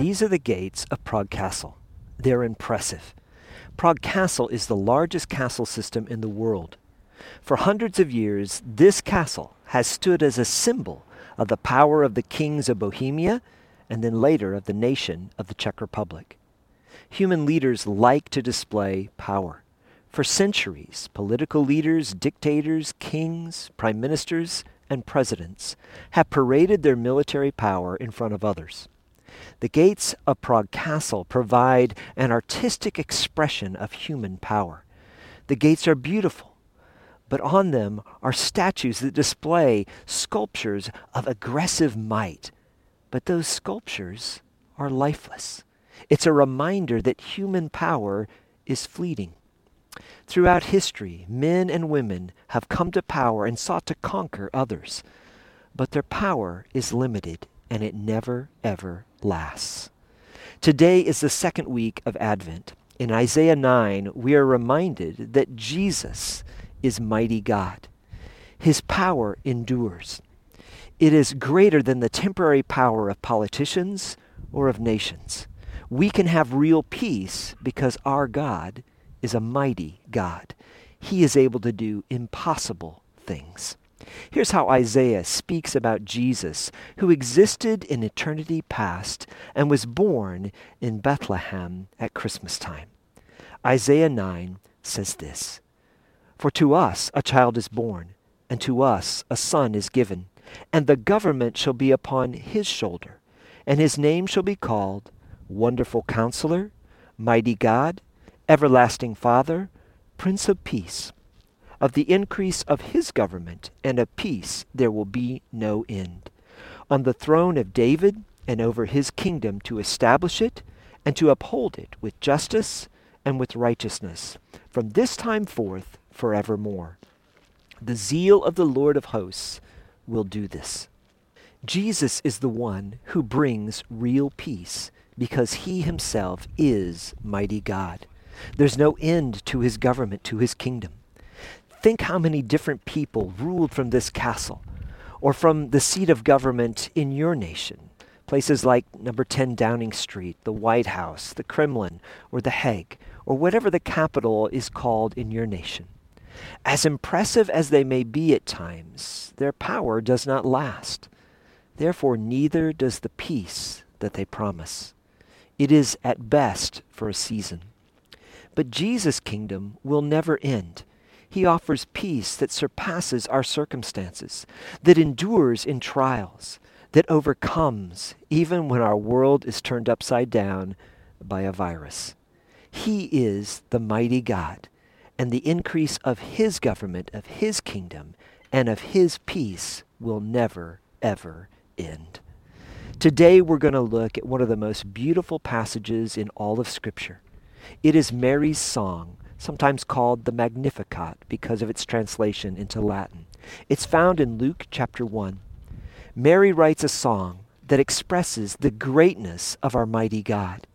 These are the gates of Prague Castle. They're impressive. Prague Castle is the largest castle system in the world. For hundreds of years, this castle has stood as a symbol of the power of the kings of Bohemia and then later of the nation of the Czech Republic. Human leaders like to display power. For centuries, political leaders, dictators, kings, prime ministers, and presidents have paraded their military power in front of others. The gates of Prague Castle provide an artistic expression of human power. The gates are beautiful, but on them are statues that display sculptures of aggressive might. But those sculptures are lifeless. It's a reminder that human power is fleeting. Throughout history, men and women have come to power and sought to conquer others. But their power is limited and it never, ever lasts. Today is the second week of Advent. In Isaiah 9, we are reminded that Jesus is mighty God. His power endures. It is greater than the temporary power of politicians or of nations. We can have real peace because our God is a mighty God. He is able to do impossible things. Here's how Isaiah speaks about Jesus, who existed in eternity past and was born in Bethlehem at Christmas time. Isaiah 9 says this For to us a child is born, and to us a son is given, and the government shall be upon his shoulder, and his name shall be called Wonderful Counselor, Mighty God Everlasting Father, Prince of Peace. Of the increase of his government and of peace there will be no end. On the throne of David and over his kingdom to establish it and to uphold it with justice and with righteousness from this time forth forevermore. The zeal of the Lord of hosts will do this. Jesus is the one who brings real peace because he himself is mighty God. There's no end to his government, to his kingdom. Think how many different people ruled from this castle or from the seat of government in your nation. Places like number 10 Downing Street, the White House, the Kremlin, or the Hague, or whatever the capital is called in your nation. As impressive as they may be at times, their power does not last. Therefore, neither does the peace that they promise. It is at best for a season. But Jesus' kingdom will never end. He offers peace that surpasses our circumstances, that endures in trials, that overcomes even when our world is turned upside down by a virus. He is the mighty God, and the increase of His government, of His kingdom, and of His peace will never, ever end. Today we're going to look at one of the most beautiful passages in all of Scripture. It is Mary's song, sometimes called the Magnificat because of its translation into Latin. It's found in Luke chapter 1. Mary writes a song that expresses the greatness of our mighty God.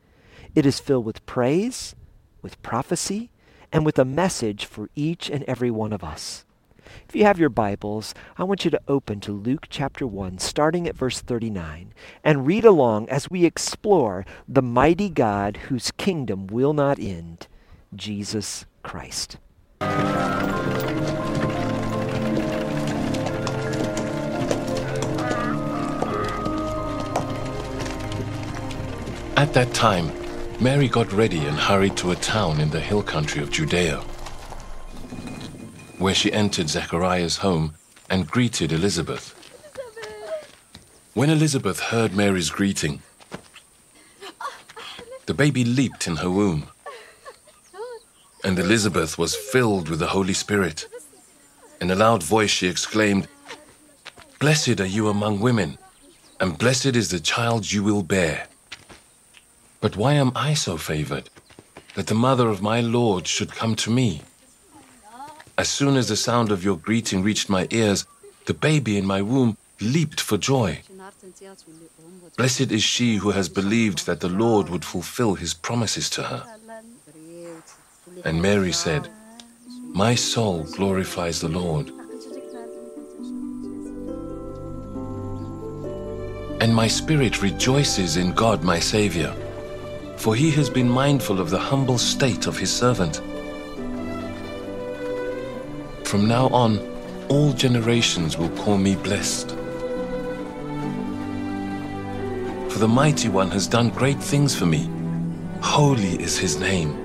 It is filled with praise, with prophecy, and with a message for each and every one of us. If you have your Bibles, I want you to open to Luke chapter 1, starting at verse 39, and read along as we explore the mighty God whose kingdom will not end, Jesus Christ. At that time, Mary got ready and hurried to a town in the hill country of Judea where she entered Zechariah's home and greeted Elizabeth. When Elizabeth heard Mary's greeting, the baby leaped in her womb, and Elizabeth was filled with the Holy Spirit. In a loud voice, she exclaimed, Blessed are you among women, and blessed is the child you will bear. But why am I so favored that the mother of my Lord should come to me? As soon as the sound of your greeting reached my ears, the baby in my womb leaped for joy. Blessed is she who has believed that the Lord would fulfill his promises to her. And Mary said, My soul glorifies the Lord. and my spirit rejoices in God my Saviour, for he has been mindful of the humble state of his servant. From now on, all generations will call me blessed. For the Mighty One has done great things for me. Holy is his name.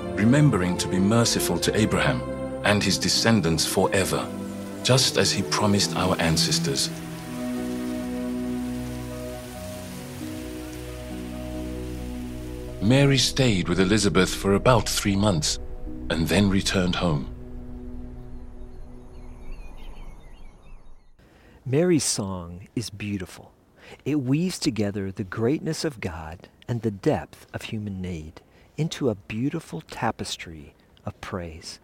remembering to be merciful to Abraham and his descendants forever, just as he promised our ancestors. Mary stayed with Elizabeth for about three months and then returned home. Mary's song is beautiful. It weaves together the greatness of God and the depth of human need into a beautiful tapestry of praise.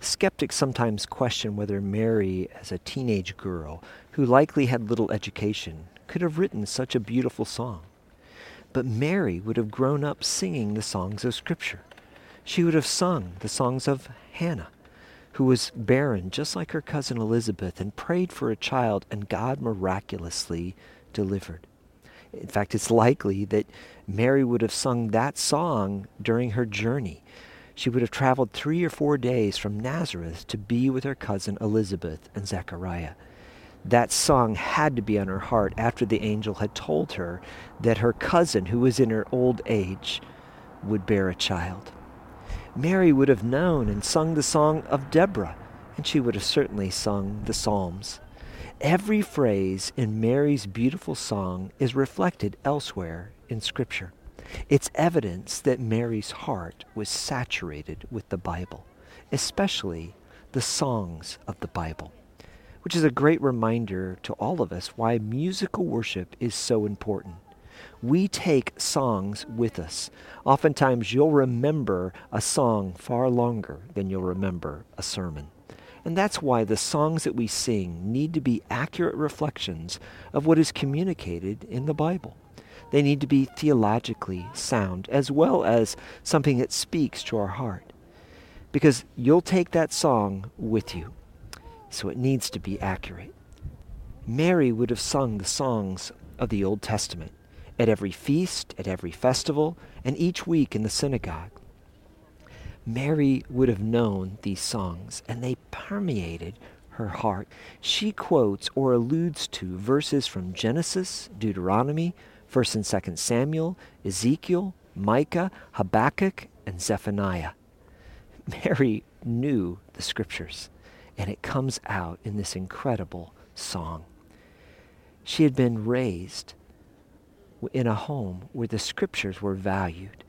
Skeptics sometimes question whether Mary, as a teenage girl who likely had little education, could have written such a beautiful song. But Mary would have grown up singing the songs of Scripture. She would have sung the songs of Hannah, who was barren just like her cousin Elizabeth and prayed for a child, and God miraculously delivered. In fact, it's likely that Mary would have sung that song during her journey. She would have traveled three or four days from Nazareth to be with her cousin Elizabeth and Zechariah. That song had to be on her heart after the angel had told her that her cousin, who was in her old age, would bear a child. Mary would have known and sung the song of Deborah, and she would have certainly sung the Psalms. Every phrase in Mary's beautiful song is reflected elsewhere in Scripture. It's evidence that Mary's heart was saturated with the Bible, especially the songs of the Bible, which is a great reminder to all of us why musical worship is so important. We take songs with us. Oftentimes, you'll remember a song far longer than you'll remember a sermon. And that's why the songs that we sing need to be accurate reflections of what is communicated in the Bible. They need to be theologically sound as well as something that speaks to our heart. Because you'll take that song with you. So it needs to be accurate. Mary would have sung the songs of the Old Testament at every feast, at every festival, and each week in the synagogue. Mary would have known these songs, and they permeated her heart. She quotes or alludes to verses from Genesis, Deuteronomy, 1st and 2nd Samuel, Ezekiel, Micah, Habakkuk, and Zephaniah. Mary knew the scriptures, and it comes out in this incredible song. She had been raised in a home where the scriptures were valued.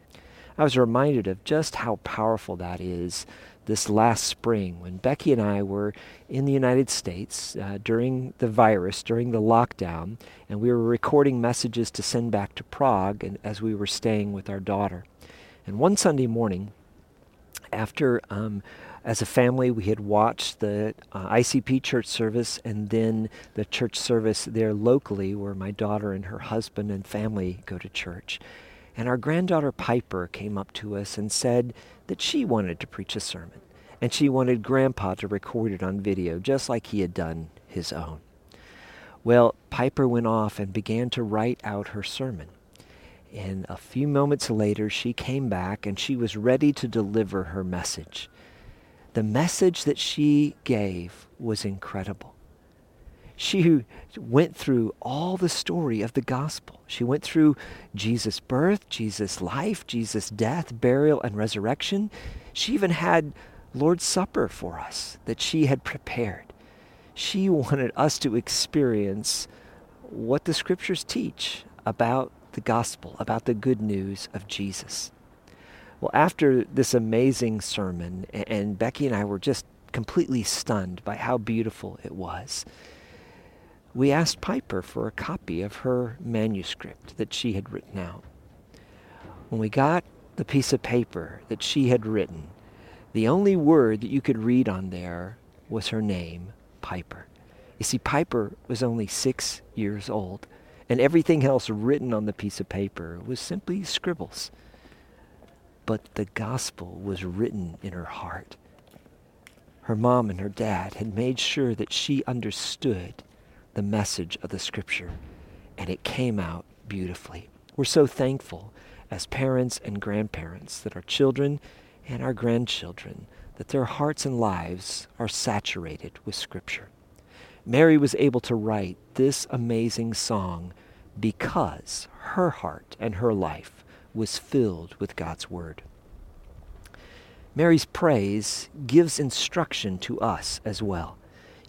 I was reminded of just how powerful that is this last spring when Becky and I were in the United States uh, during the virus, during the lockdown, and we were recording messages to send back to Prague and, as we were staying with our daughter. And one Sunday morning, after um, as a family, we had watched the uh, ICP church service and then the church service there locally where my daughter and her husband and family go to church. And our granddaughter Piper came up to us and said that she wanted to preach a sermon. And she wanted Grandpa to record it on video, just like he had done his own. Well, Piper went off and began to write out her sermon. And a few moments later, she came back and she was ready to deliver her message. The message that she gave was incredible. She went through all the story of the gospel. She went through Jesus' birth, Jesus' life, Jesus' death, burial, and resurrection. She even had Lord's Supper for us that she had prepared. She wanted us to experience what the scriptures teach about the gospel, about the good news of Jesus. Well, after this amazing sermon, and Becky and I were just completely stunned by how beautiful it was we asked Piper for a copy of her manuscript that she had written out. When we got the piece of paper that she had written, the only word that you could read on there was her name, Piper. You see, Piper was only six years old, and everything else written on the piece of paper was simply scribbles. But the gospel was written in her heart. Her mom and her dad had made sure that she understood the message of the scripture, and it came out beautifully. We're so thankful as parents and grandparents that our children and our grandchildren that their hearts and lives are saturated with scripture. Mary was able to write this amazing song because her heart and her life was filled with God's word. Mary's praise gives instruction to us as well.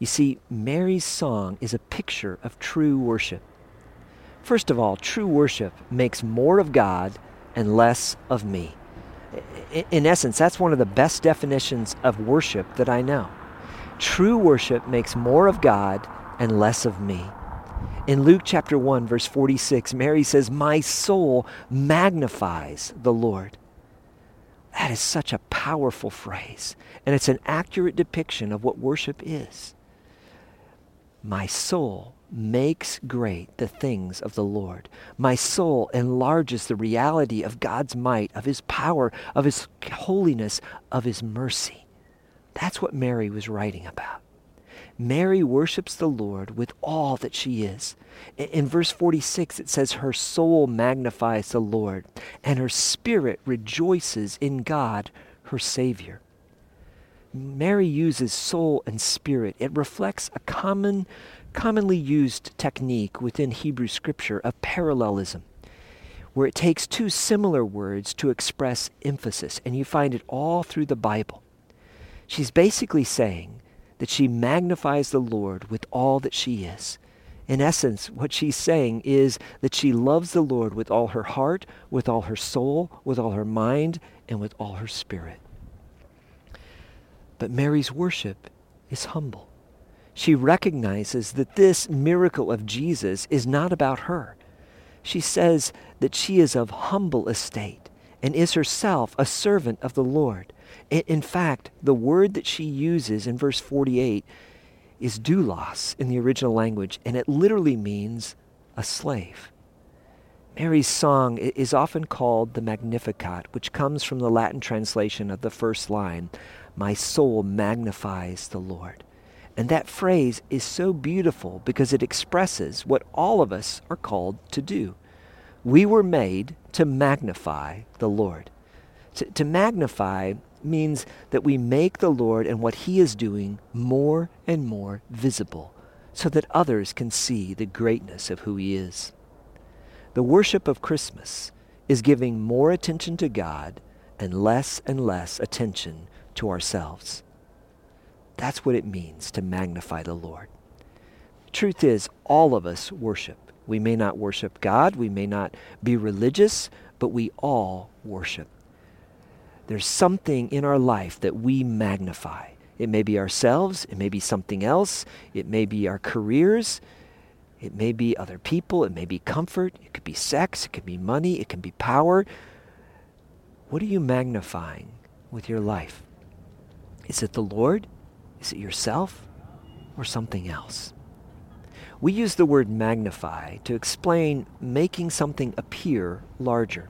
You see, Mary's song is a picture of true worship. First of all, true worship makes more of God and less of me. In essence, that's one of the best definitions of worship that I know. True worship makes more of God and less of me. In Luke chapter 1, verse 46, Mary says, My soul magnifies the Lord. That is such a powerful phrase, and it's an accurate depiction of what worship is. My soul makes great the things of the Lord. My soul enlarges the reality of God's might, of His power, of His holiness, of His mercy. That's what Mary was writing about. Mary worships the Lord with all that she is. In verse 46, it says, Her soul magnifies the Lord, and her spirit rejoices in God, her Savior. Mary uses soul and spirit. It reflects a common, commonly used technique within Hebrew scripture of parallelism, where it takes two similar words to express emphasis, and you find it all through the Bible. She's basically saying that she magnifies the Lord with all that she is. In essence, what she's saying is that she loves the Lord with all her heart, with all her soul, with all her mind, and with all her spirit. But Mary's worship is humble. She recognizes that this miracle of Jesus is not about her. She says that she is of humble estate and is herself a servant of the Lord. In fact, the word that she uses in verse 48 is doulos in the original language, and it literally means a slave. Mary's song is often called the Magnificat, which comes from the Latin translation of the first line, My soul magnifies the Lord. And that phrase is so beautiful because it expresses what all of us are called to do. We were made to magnify the Lord. To, to magnify means that we make the Lord and what He is doing more and more visible so that others can see the greatness of who He is. The worship of Christmas is giving more attention to God and less and less attention to ourselves. That's what it means to magnify the Lord. Truth is, all of us worship. We may not worship God, we may not be religious, but we all worship. There's something in our life that we magnify. It may be ourselves, it may be something else, it may be our careers, it may be other people, it may be comfort, it could be sex, it could be money, it can be power. What are you magnifying with your life? Is it the Lord? Is it yourself? Or something else? We use the word magnify to explain making something appear larger.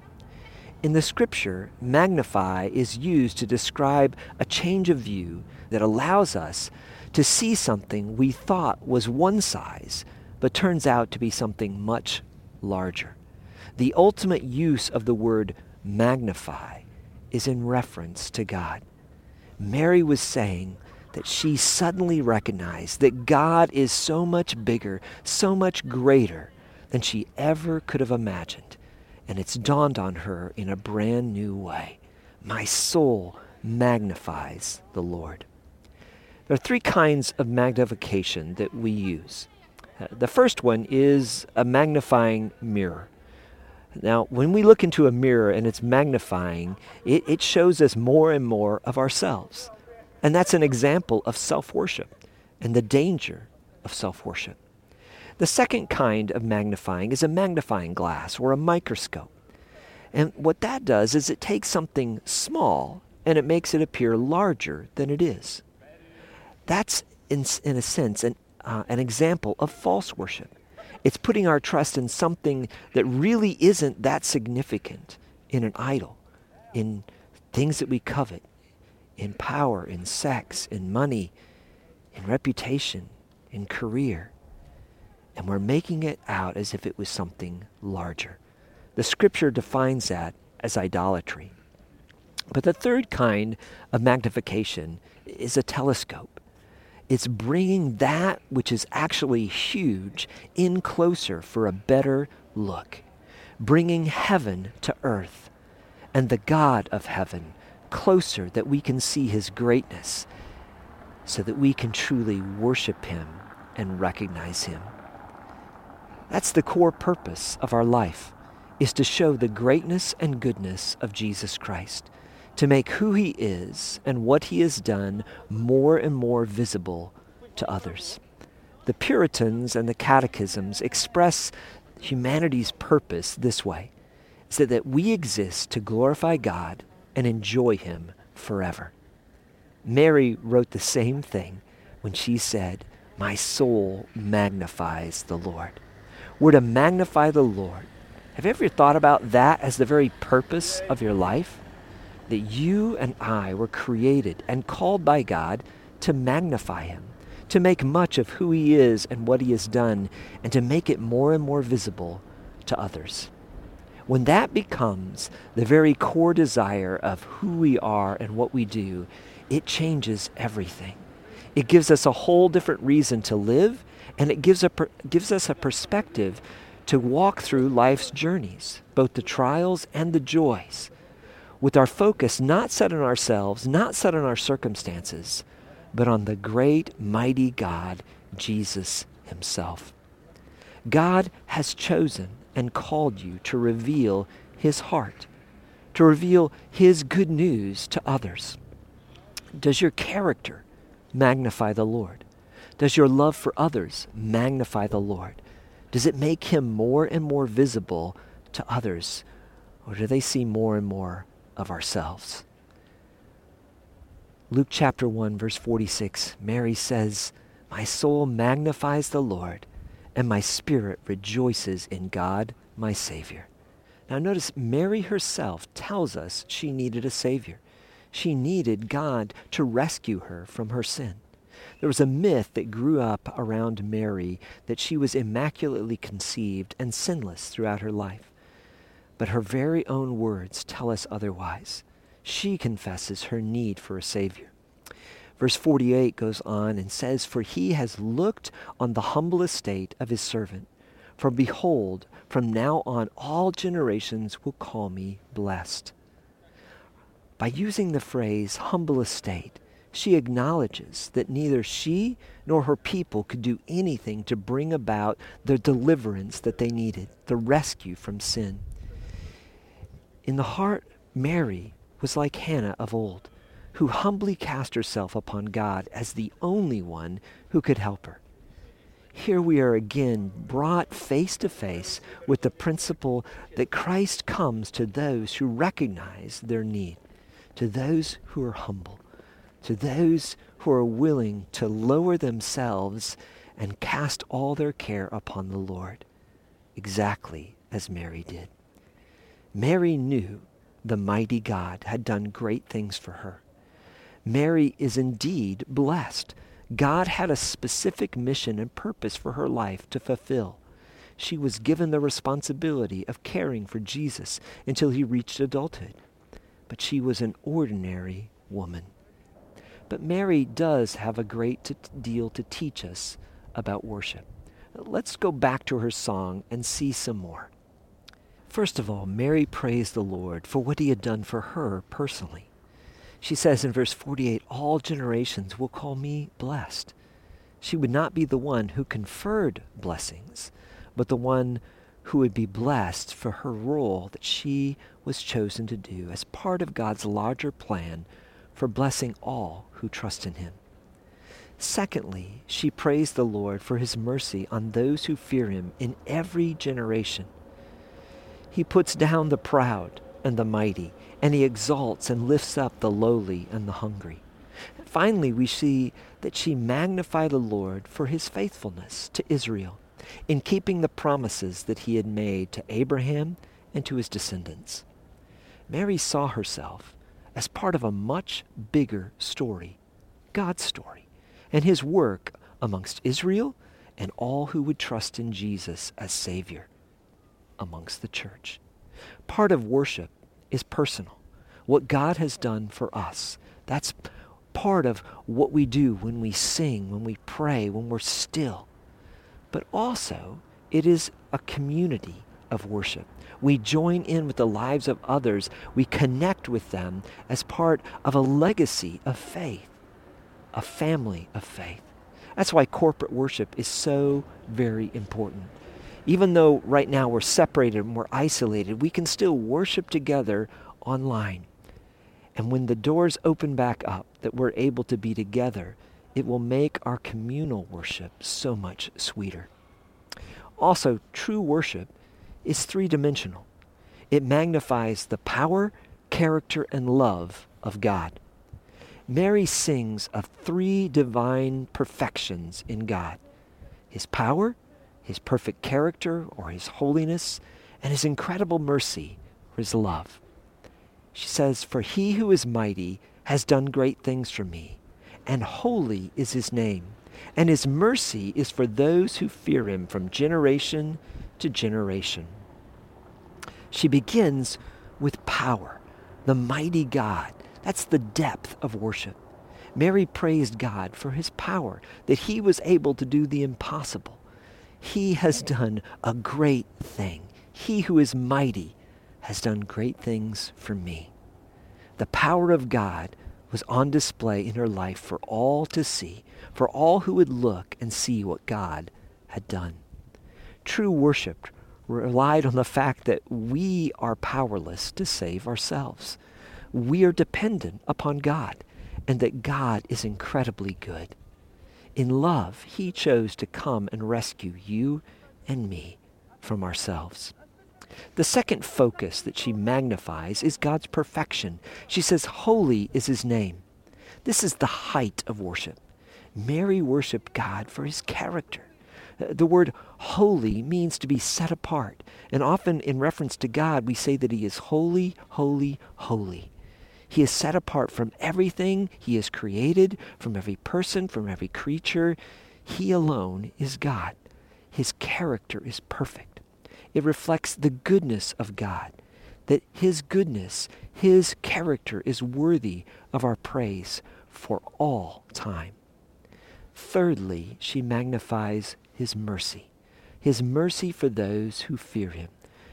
In the scripture, magnify is used to describe a change of view that allows us to see something we thought was one size, but turns out to be something much larger. The ultimate use of the word magnify is in reference to God. Mary was saying that she suddenly recognized that God is so much bigger, so much greater than she ever could have imagined and it's dawned on her in a brand new way. My soul magnifies the Lord. There are three kinds of magnification that we use. Uh, the first one is a magnifying mirror. Now, when we look into a mirror and it's magnifying, it, it shows us more and more of ourselves. And that's an example of self worship and the danger of self worship. The second kind of magnifying is a magnifying glass or a microscope. And what that does is it takes something small and it makes it appear larger than it is. That's, in, in a sense, an, uh, an example of false worship. It's putting our trust in something that really isn't that significant in an idol, in things that we covet, in power, in sex, in money, in reputation, in career. And we're making it out as if it was something larger. The scripture defines that as idolatry. But the third kind of magnification is a telescope. It's bringing that which is actually huge in closer for a better look, bringing heaven to earth and the God of heaven closer that we can see his greatness so that we can truly worship him and recognize him. That's the core purpose of our life is to show the greatness and goodness of Jesus Christ, to make who he is and what he has done more and more visible to others. The Puritans and the catechisms express humanity's purpose this way so that we exist to glorify God and enjoy him forever. Mary wrote the same thing when she said, My soul magnifies the Lord. We're to magnify the Lord. Have you ever thought about that as the very purpose of your life? That you and I were created and called by God to magnify Him, to make much of who He is and what He has done, and to make it more and more visible to others. When that becomes the very core desire of who we are and what we do, it changes everything. It gives us a whole different reason to live, and it gives, a per- gives us a perspective to walk through life's journeys, both the trials and the joys, with our focus not set on ourselves, not set on our circumstances, but on the great, mighty God, Jesus Himself. God has chosen and called you to reveal His heart, to reveal His good news to others. Does your character magnify the Lord? Does your love for others magnify the Lord? Does it make him more and more visible to others? Or do they see more and more of ourselves? Luke chapter 1, verse 46, Mary says, My soul magnifies the Lord, and my spirit rejoices in God, my Savior. Now, notice Mary herself tells us she needed a Savior. She needed God to rescue her from her sin. There was a myth that grew up around Mary that she was immaculately conceived and sinless throughout her life. But her very own words tell us otherwise. She confesses her need for a Savior. Verse 48 goes on and says, For he has looked on the humble estate of his servant. For behold, from now on all generations will call me blessed. By using the phrase humble estate, she acknowledges that neither she nor her people could do anything to bring about the deliverance that they needed, the rescue from sin. In the heart, Mary was like Hannah of old, who humbly cast herself upon God as the only one who could help her. Here we are again brought face to face with the principle that Christ comes to those who recognize their need to those who are humble, to those who are willing to lower themselves and cast all their care upon the Lord, exactly as Mary did. Mary knew the mighty God had done great things for her. Mary is indeed blessed. God had a specific mission and purpose for her life to fulfill. She was given the responsibility of caring for Jesus until he reached adulthood but she was an ordinary woman. But Mary does have a great t- deal to teach us about worship. Let's go back to her song and see some more. First of all, Mary praised the Lord for what he had done for her personally. She says in verse 48, All generations will call me blessed. She would not be the one who conferred blessings, but the one who would be blessed for her role that she was chosen to do as part of God's larger plan for blessing all who trust in him. Secondly, she praised the Lord for his mercy on those who fear him in every generation. He puts down the proud and the mighty, and he exalts and lifts up the lowly and the hungry. Finally, we see that she magnified the Lord for his faithfulness to Israel in keeping the promises that he had made to Abraham and to his descendants. Mary saw herself as part of a much bigger story, God's story, and his work amongst Israel and all who would trust in Jesus as Savior amongst the church. Part of worship is personal. What God has done for us. That's part of what we do when we sing, when we pray, when we're still. But also, it is a community of worship. We join in with the lives of others. We connect with them as part of a legacy of faith, a family of faith. That's why corporate worship is so very important. Even though right now we're separated and we're isolated, we can still worship together online. And when the doors open back up, that we're able to be together, it will make our communal worship so much sweeter. Also, true worship is three dimensional. It magnifies the power, character, and love of God. Mary sings of three divine perfections in God His power, His perfect character or His holiness, and His incredible mercy or His love. She says, For He who is mighty has done great things for me, and holy is His name, and His mercy is for those who fear Him from generation to generation. She begins with power, the mighty God. That's the depth of worship. Mary praised God for his power, that he was able to do the impossible. He has done a great thing. He who is mighty has done great things for me. The power of God was on display in her life for all to see, for all who would look and see what God had done. True worship relied on the fact that we are powerless to save ourselves. We are dependent upon God, and that God is incredibly good. In love, He chose to come and rescue you and me from ourselves. The second focus that she magnifies is God's perfection. She says, Holy is His name. This is the height of worship. Mary worshiped God for His character. Uh, the word holy means to be set apart. And often in reference to God, we say that He is holy, holy, holy. He is set apart from everything He has created, from every person, from every creature. He alone is God. His character is perfect. It reflects the goodness of God, that His goodness, His character is worthy of our praise for all time. Thirdly, she magnifies his mercy, his mercy for those who fear him,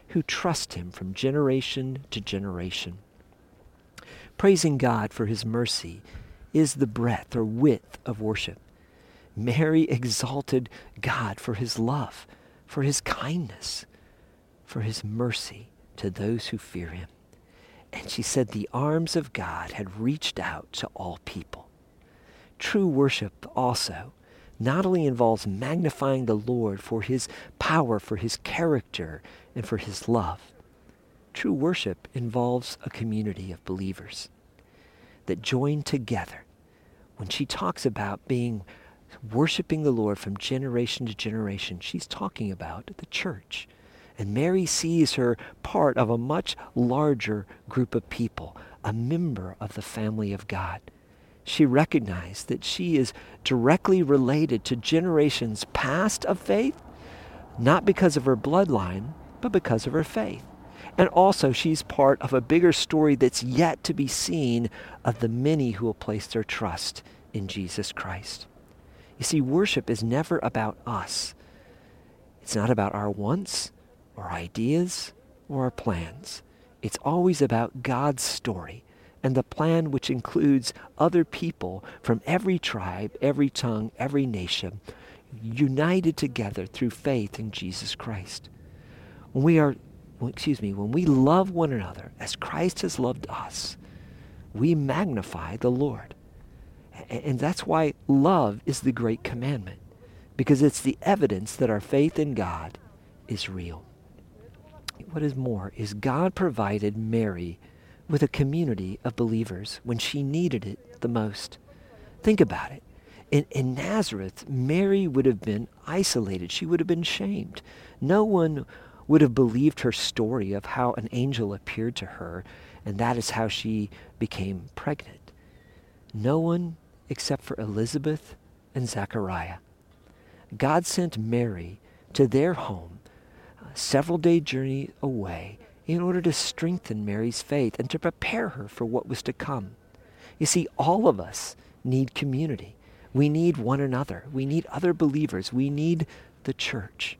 who trust him from generation to generation. Praising God for his mercy is the breadth or width of worship. Mary exalted God for his love, for his kindness, for his mercy to those who fear him. And she said the arms of God had reached out to all people. True worship also not only involves magnifying the Lord for his power, for his character, and for his love. True worship involves a community of believers that join together. When she talks about being worshiping the Lord from generation to generation, she's talking about the church. And Mary sees her part of a much larger group of people, a member of the family of God she recognized that she is directly related to generations past of faith, not because of her bloodline, but because of her faith. And also, she's part of a bigger story that's yet to be seen of the many who will place their trust in Jesus Christ. You see, worship is never about us. It's not about our wants or ideas or our plans. It's always about God's story and the plan which includes other people from every tribe, every tongue, every nation, united together through faith in Jesus Christ. When we are, excuse me, when we love one another as Christ has loved us, we magnify the Lord. And that's why love is the great commandment, because it's the evidence that our faith in God is real. What is more, is God provided Mary with a community of believers when she needed it the most. Think about it. In, in Nazareth, Mary would have been isolated. She would have been shamed. No one would have believed her story of how an angel appeared to her, and that is how she became pregnant. No one except for Elizabeth and Zechariah. God sent Mary to their home, a several day journey away, in order to strengthen Mary's faith and to prepare her for what was to come. You see, all of us need community. We need one another. We need other believers. We need the church.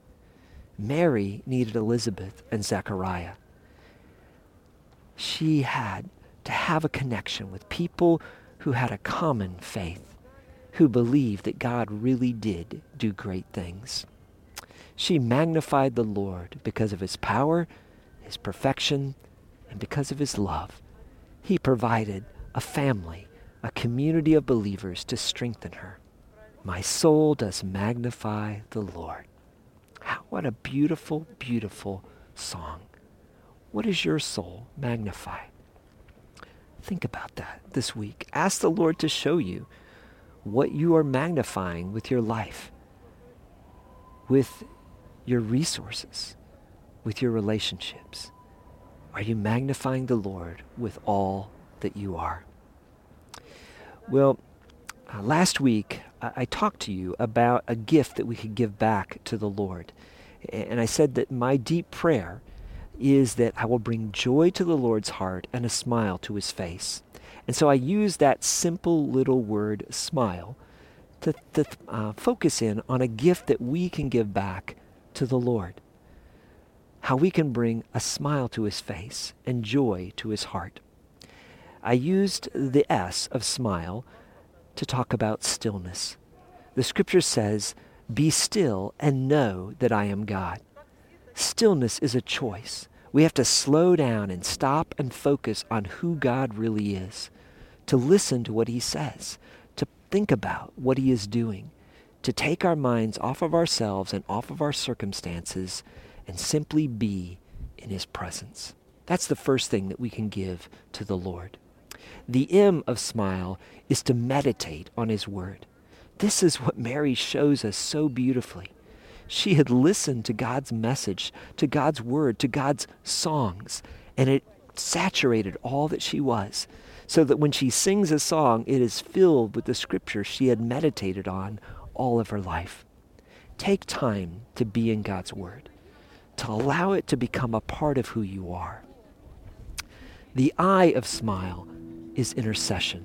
Mary needed Elizabeth and Zechariah. She had to have a connection with people who had a common faith, who believed that God really did do great things. She magnified the Lord because of his power, his perfection, and because of his love. He provided a family, a community of believers to strengthen her. My soul does magnify the Lord. What a beautiful, beautiful song. What does your soul magnify? Think about that this week. Ask the Lord to show you what you are magnifying with your life, with your resources, with your relationships. Are you magnifying the Lord with all that you are? Well, uh, last week I-, I talked to you about a gift that we could give back to the Lord. And I said that my deep prayer is that I will bring joy to the Lord's heart and a smile to his face. And so I use that simple little word, smile, to, to uh, focus in on a gift that we can give back to the Lord. How we can bring a smile to his face and joy to his heart. I used the S of smile to talk about stillness. The scripture says, Be still and know that I am God. Stillness is a choice. We have to slow down and stop and focus on who God really is, to listen to what He says, to think about what He is doing, to take our minds off of ourselves and off of our circumstances and simply be in His presence. That's the first thing that we can give to the Lord. The M of smile is to meditate on His Word. This is what Mary shows us so beautifully. She had listened to God's message, to God's word, to God's songs, and it saturated all that she was. So that when she sings a song, it is filled with the scripture she had meditated on all of her life. Take time to be in God's word, to allow it to become a part of who you are. The I of smile is intercession.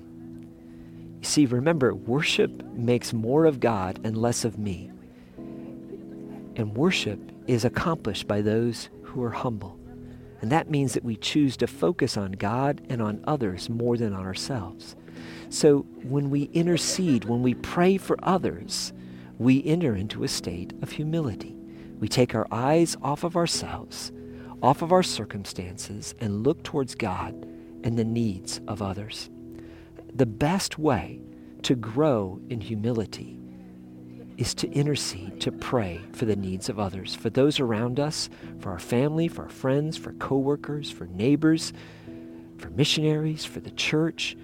You see, remember, worship makes more of God and less of me. And worship is accomplished by those who are humble. And that means that we choose to focus on God and on others more than on ourselves. So when we intercede, when we pray for others, we enter into a state of humility. We take our eyes off of ourselves, off of our circumstances, and look towards God and the needs of others. The best way to grow in humility is to intercede, to pray for the needs of others, for those around us, for our family, for our friends, for coworkers, for neighbors, for missionaries, for the church,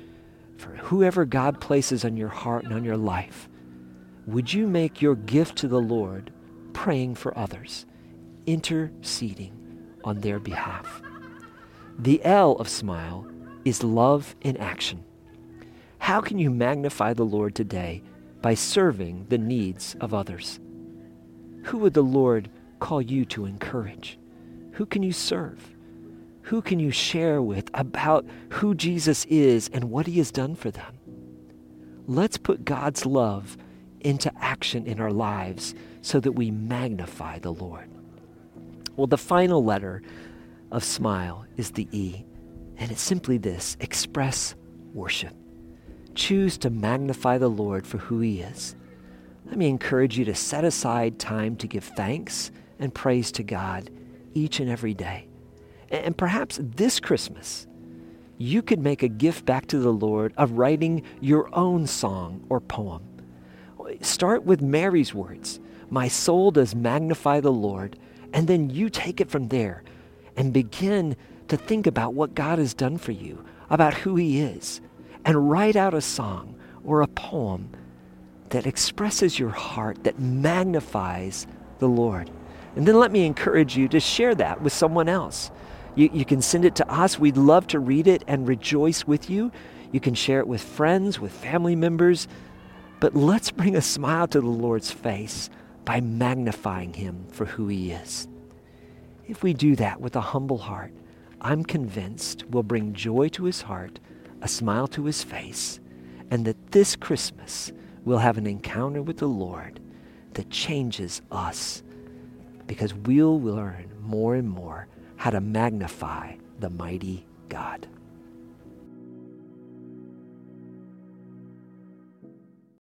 for whoever God places on your heart and on your life. Would you make your gift to the Lord praying for others, interceding on their behalf? The L of smile is love in action. How can you magnify the Lord today by serving the needs of others. Who would the Lord call you to encourage? Who can you serve? Who can you share with about who Jesus is and what he has done for them? Let's put God's love into action in our lives so that we magnify the Lord. Well, the final letter of smile is the E, and it's simply this express worship. Choose to magnify the Lord for who he is. Let me encourage you to set aside time to give thanks and praise to God each and every day. And perhaps this Christmas, you could make a gift back to the Lord of writing your own song or poem. Start with Mary's words My soul does magnify the Lord, and then you take it from there and begin to think about what God has done for you, about who He is, and write out a song or a poem that expresses your heart, that magnifies the Lord. And then let me encourage you to share that with someone else. You, you can send it to us. We'd love to read it and rejoice with you. You can share it with friends, with family members. But let's bring a smile to the Lord's face by magnifying him for who he is. If we do that with a humble heart, I'm convinced we'll bring joy to his heart, a smile to his face, and that this Christmas we'll have an encounter with the Lord that changes us because we'll learn more and more how to magnify the mighty God.